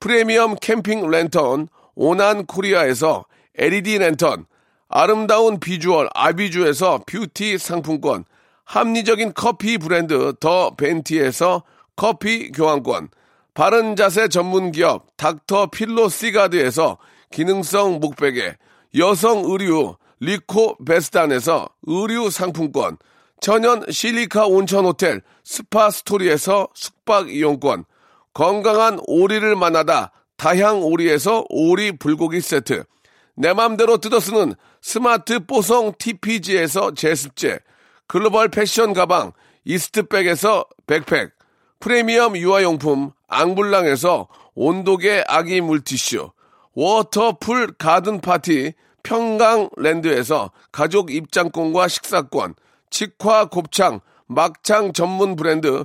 프리미엄 캠핑 랜턴 오난 코리아에서 LED 랜턴. 아름다운 비주얼 아비주에서 뷰티 상품권. 합리적인 커피 브랜드 더 벤티에서 커피 교환권. 바른 자세 전문 기업 닥터 필로 시가드에서 기능성 목베개. 여성 의류 리코 베스단에서 의류 상품권. 천연 실리카 온천 호텔 스파 스토리에서 숙박 이용권. 건강한 오리를 만나다 다향 오리에서 오리 불고기 세트. 내 맘대로 뜯어 쓰는 스마트 뽀송 TPG에서 제습제. 글로벌 패션 가방 이스트백에서 백팩. 프리미엄 유아용품 앙블랑에서 온도계 아기 물티슈. 워터풀 가든 파티 평강랜드에서 가족 입장권과 식사권. 직화 곱창 막창 전문 브랜드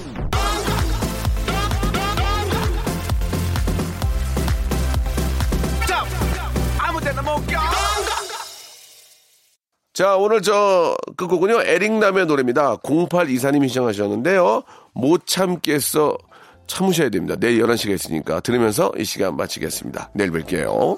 자, 오늘 저, 끝곡은요, 에릭남의 노래입니다. 0824님이 신청하셨는데요. 못 참겠어. 참으셔야 됩니다. 내일 11시가 있으니까. 들으면서 이 시간 마치겠습니다. 내일 뵐게요.